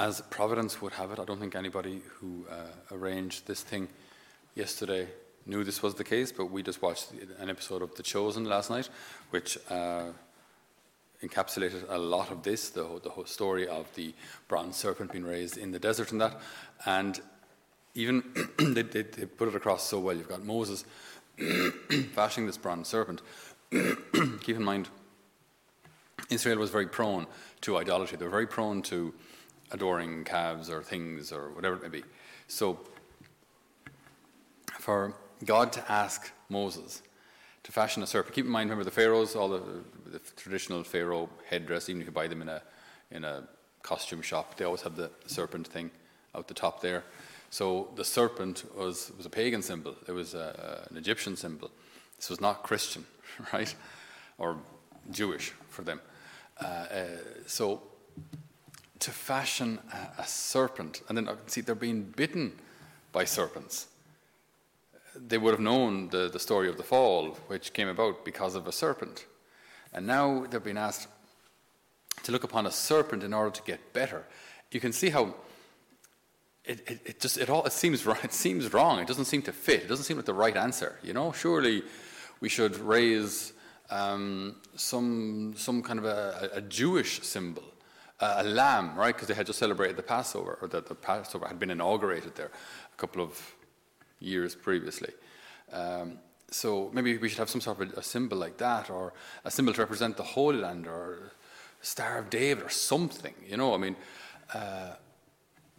as Providence would have it, I don't think anybody who uh, arranged this thing yesterday knew this was the case, but we just watched an episode of The Chosen last night, which uh, encapsulated a lot of this the, the whole story of the bronze serpent being raised in the desert and that. And even they, they, they put it across so well. You've got Moses fashioning this bronze serpent. Keep in mind, Israel was very prone to idolatry. They were very prone to adoring calves or things or whatever it may be. So, for God to ask Moses to fashion a serpent, keep in mind, remember the pharaohs, all the, the traditional pharaoh headdress, even if you buy them in a in a costume shop, they always have the serpent thing out the top there. So the serpent was, was a pagan symbol. It was a, an Egyptian symbol. This was not Christian, right, or Jewish for them. Uh, uh, so to fashion a, a, serpent, and then uh, see they're being bitten by serpents. They would have known the, the story of the fall, which came about because of a serpent. And now they're being asked to look upon a serpent in order to get better. You can see how it, it, it, just it all it seems it seems wrong. It doesn't seem to fit. It doesn't seem like the right answer. You know, surely we should raise um, some some kind of a, a Jewish symbol a lamb, right? Because they had just celebrated the Passover, or that the, Passover had been inaugurated there a couple of years previously. Um, so maybe we should have some sort of a, symbol like that, or a symbol to represent the Holy Land, or Star of David, or something. You know, I mean, uh,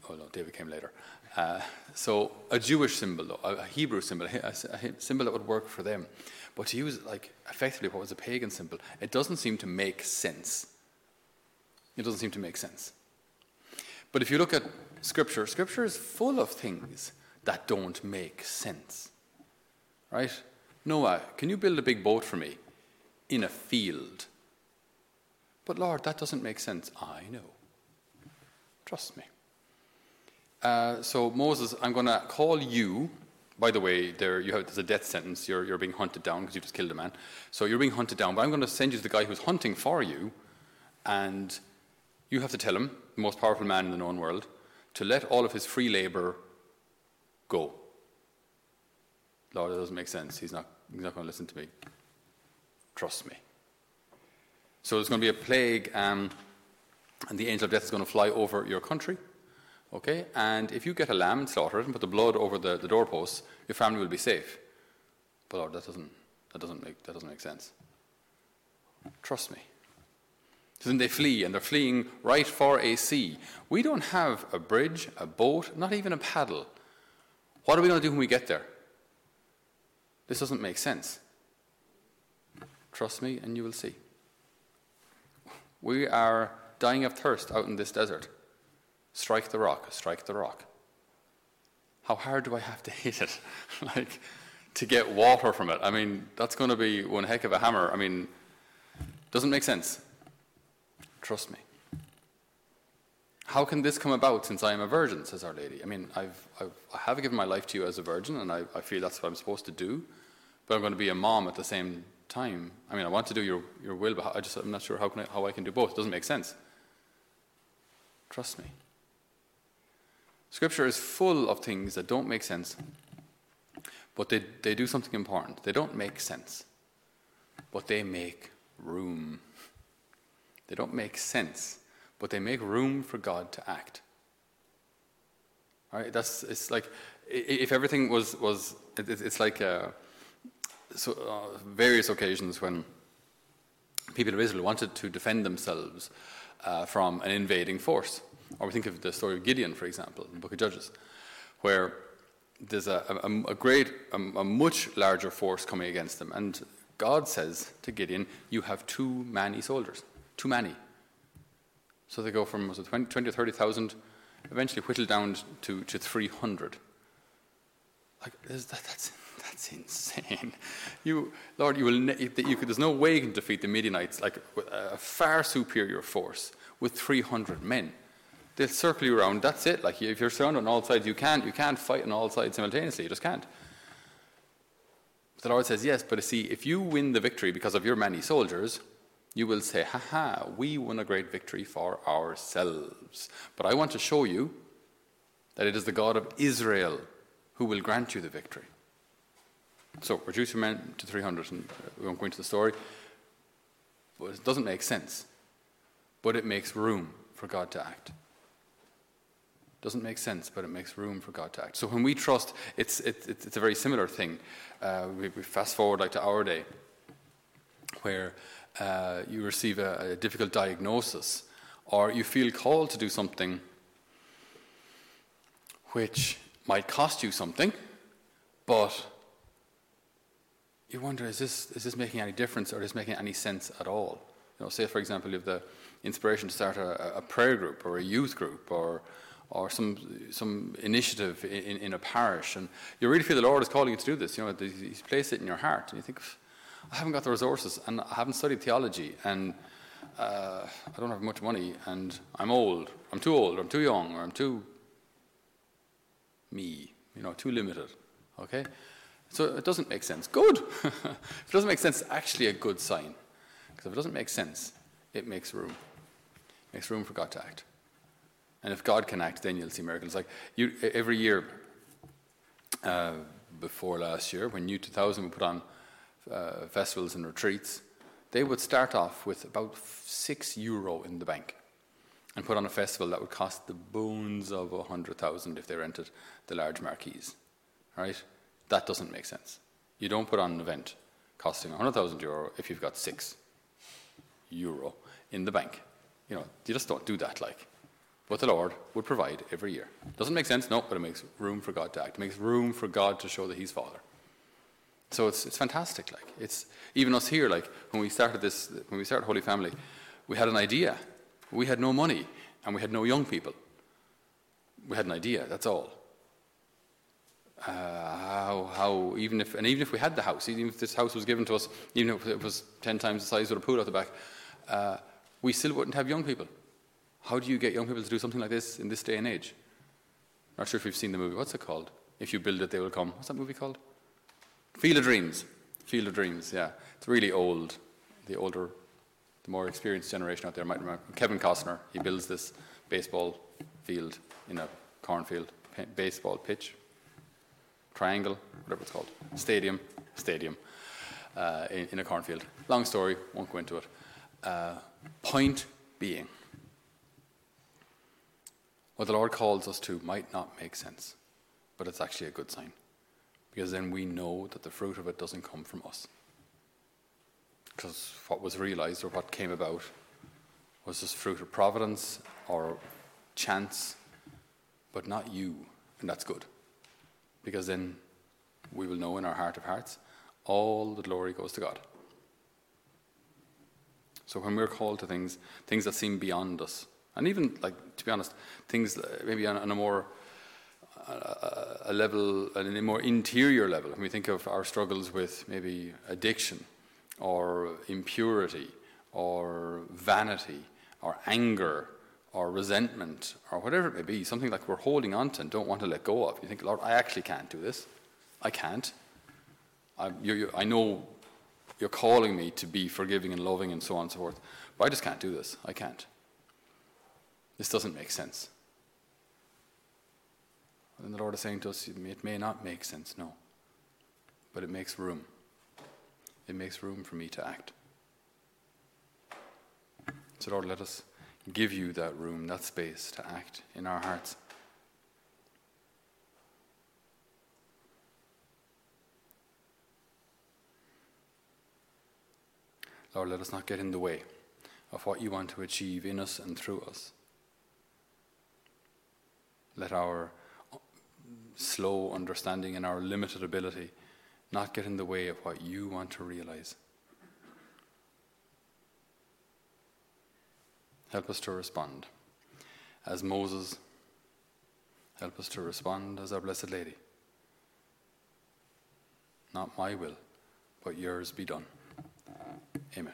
oh no, David came later. Uh, so a Jewish symbol, though, a, Hebrew symbol, a symbol that would work for them. But to use like effectively what was a pagan symbol, it doesn't seem to make sense it doesn't seem to make sense. But if you look at Scripture, Scripture is full of things that don't make sense. Right? Noah, can you build a big boat for me in a field? But Lord, that doesn't make sense. I know. Trust me. Uh, so, Moses, I'm going to call you. By the way, there you have, there's a death sentence. You're, you're being hunted down because you just killed a man. So, you're being hunted down. But I'm going to send you to the guy who's hunting for you. And you have to tell him, the most powerful man in the known world, to let all of his free labor go. Lord, that doesn't make sense. He's not, he's not going to listen to me. Trust me. So there's going to be a plague, um, and the angel of death is going to fly over your country. Okay? And if you get a lamb and slaughter it and put the blood over the, the doorposts, your family will be safe. But Lord, that doesn't, that doesn't, make, that doesn't make sense. Trust me. So then they flee, and they're fleeing right for a sea. We don't have a bridge, a boat, not even a paddle. What are we going to do when we get there? This doesn't make sense. Trust me, and you will see. We are dying of thirst out in this desert. Strike the rock, strike the rock. How hard do I have to hit it? like, to get water from it? I mean, that's going to be one heck of a hammer. I mean, doesn't make sense. Trust me. How can this come about since I am a virgin, says Our Lady? I mean, I've, I've I have given my life to you as a virgin, and I, I feel that's what I'm supposed to do, but I'm going to be a mom at the same time. I mean, I want to do your, your will, but I just, I'm not sure how, can I, how I can do both. It doesn't make sense. Trust me. Scripture is full of things that don't make sense, but they, they do something important. They don't make sense, but they make room. They don't make sense, but they make room for God to act. All right, that's it's like if everything was was it's like uh, so, uh, various occasions when people of Israel wanted to defend themselves uh, from an invading force. Or we think of the story of Gideon, for example, in the Book of Judges, where there's a, a, a great, a, a, much larger force coming against them, and God says to Gideon, "You have too many soldiers." Too many. So they go from was it 20, 20 or 30,000, eventually whittled down to, to 300. Like, that, that's, that's insane. You, Lord, you will ne- you could, there's no way you can defeat the Midianites like a far superior force with 300 men. They'll circle you around. That's it. Like if you're surrounded on all sides, you can't you can't fight on all sides simultaneously. You just can't. The Lord says yes, but see, if you win the victory because of your many soldiers, You will say, ha ha, we won a great victory for ourselves. But I want to show you that it is the God of Israel who will grant you the victory. So, reduce your men to 300, and we won't go into the story. But it doesn't make sense. But it makes room for God to act. Doesn't make sense, but it makes room for God to act. So when we trust, it's, it's, it's a very similar thing. Uh, we, we, fast forward like to our day, where uh, you receive a, a difficult diagnosis, or you feel called to do something which might cost you something, but you wonder is this, is this making any difference or is this making any sense at all? You know, say, for example, you have the inspiration to start a, a prayer group or a youth group or, or some, some initiative in, in, a parish, and you really feel the Lord is calling you to do this. You know, He's placed it in your heart, and you think, I haven't got the resources, and I haven't studied theology, and uh, I don't have much money, and I'm old, I'm too old, or I'm too young, or I'm too me, you know, too limited. Okay? So it doesn't make sense. Good. if it doesn't make sense, it's actually a good sign. Because if it doesn't make sense, it makes room. It makes room for God to act. And if God can act, then you'll see miracles. Like you, every year, uh, before last year, when Youth 2000 would put on uh, festivals and retreats, they would start off with about six euro in the bank and put on a festival that would cost the bones of a hundred thousand if they rented the large marquees. Right? That doesn't make sense. You don't put on an event costing a hundred thousand euro if you've got six euro in the bank. You know, you just don't do that like. What the Lord would provide every year. Doesn't make sense, no, but it makes room for God to act. It makes room for God to show that He's Father. So it's, it's fantastic. Like it's even us here. Like when we started this, when we started Holy Family, we had an idea, we had no money and we had no young people. We had an idea, that's all. Uh, how, how, even if, and even if we had the house, even if this house was given to us, even if it was 10 times the size of the pool at the back, uh, we still wouldn't have young people. How do you get young people to do something like this in this day and age? Not sure if you've seen the movie. What's it called? If you build it, they will come. What's that movie called? Field of Dreams. Field of Dreams, yeah. It's really old. The older the more experienced generation out there might remember Kevin Costner. He builds this baseball field in a cornfield, baseball pitch, triangle, whatever it's called, stadium, stadium, uh, in, in, a cornfield. Long story, won't go into it. Uh, point being, what the Lord calls us to might not make sense, but it's actually a good sign, because then we know that the fruit of it doesn't come from us because what was realized or what came about was this fruit of providence or chance, but not you. And that's good. Because then we will know in our heart of hearts all the glory goes to God. So when we're called to things, things that seem beyond us, and even like to be honest, things maybe on, on a more a level, a more interior level. When we think of our struggles with maybe addiction or impurity or vanity or anger or resentment or whatever it may be, something like we're holding on to and don't want to let go of. You think, Lord, I actually can't do this. I can't. I, you, you, I know you're calling me to be forgiving and loving and so on and so forth, but I just can't do this. I can't. This doesn't make sense. And the Lord is saying to us, it may not make sense, no, but it makes room it makes room for me to act. So, Lord, let us give you that room, that space to act in our hearts. Lord, let us not get in the way of what you want to achieve in us and through us. Let our slow understanding and our limited ability not get in the way of what you want to realize. Help us to respond as Moses. Help us to respond as our Blessed Lady. Not my will, but yours be done. Amen.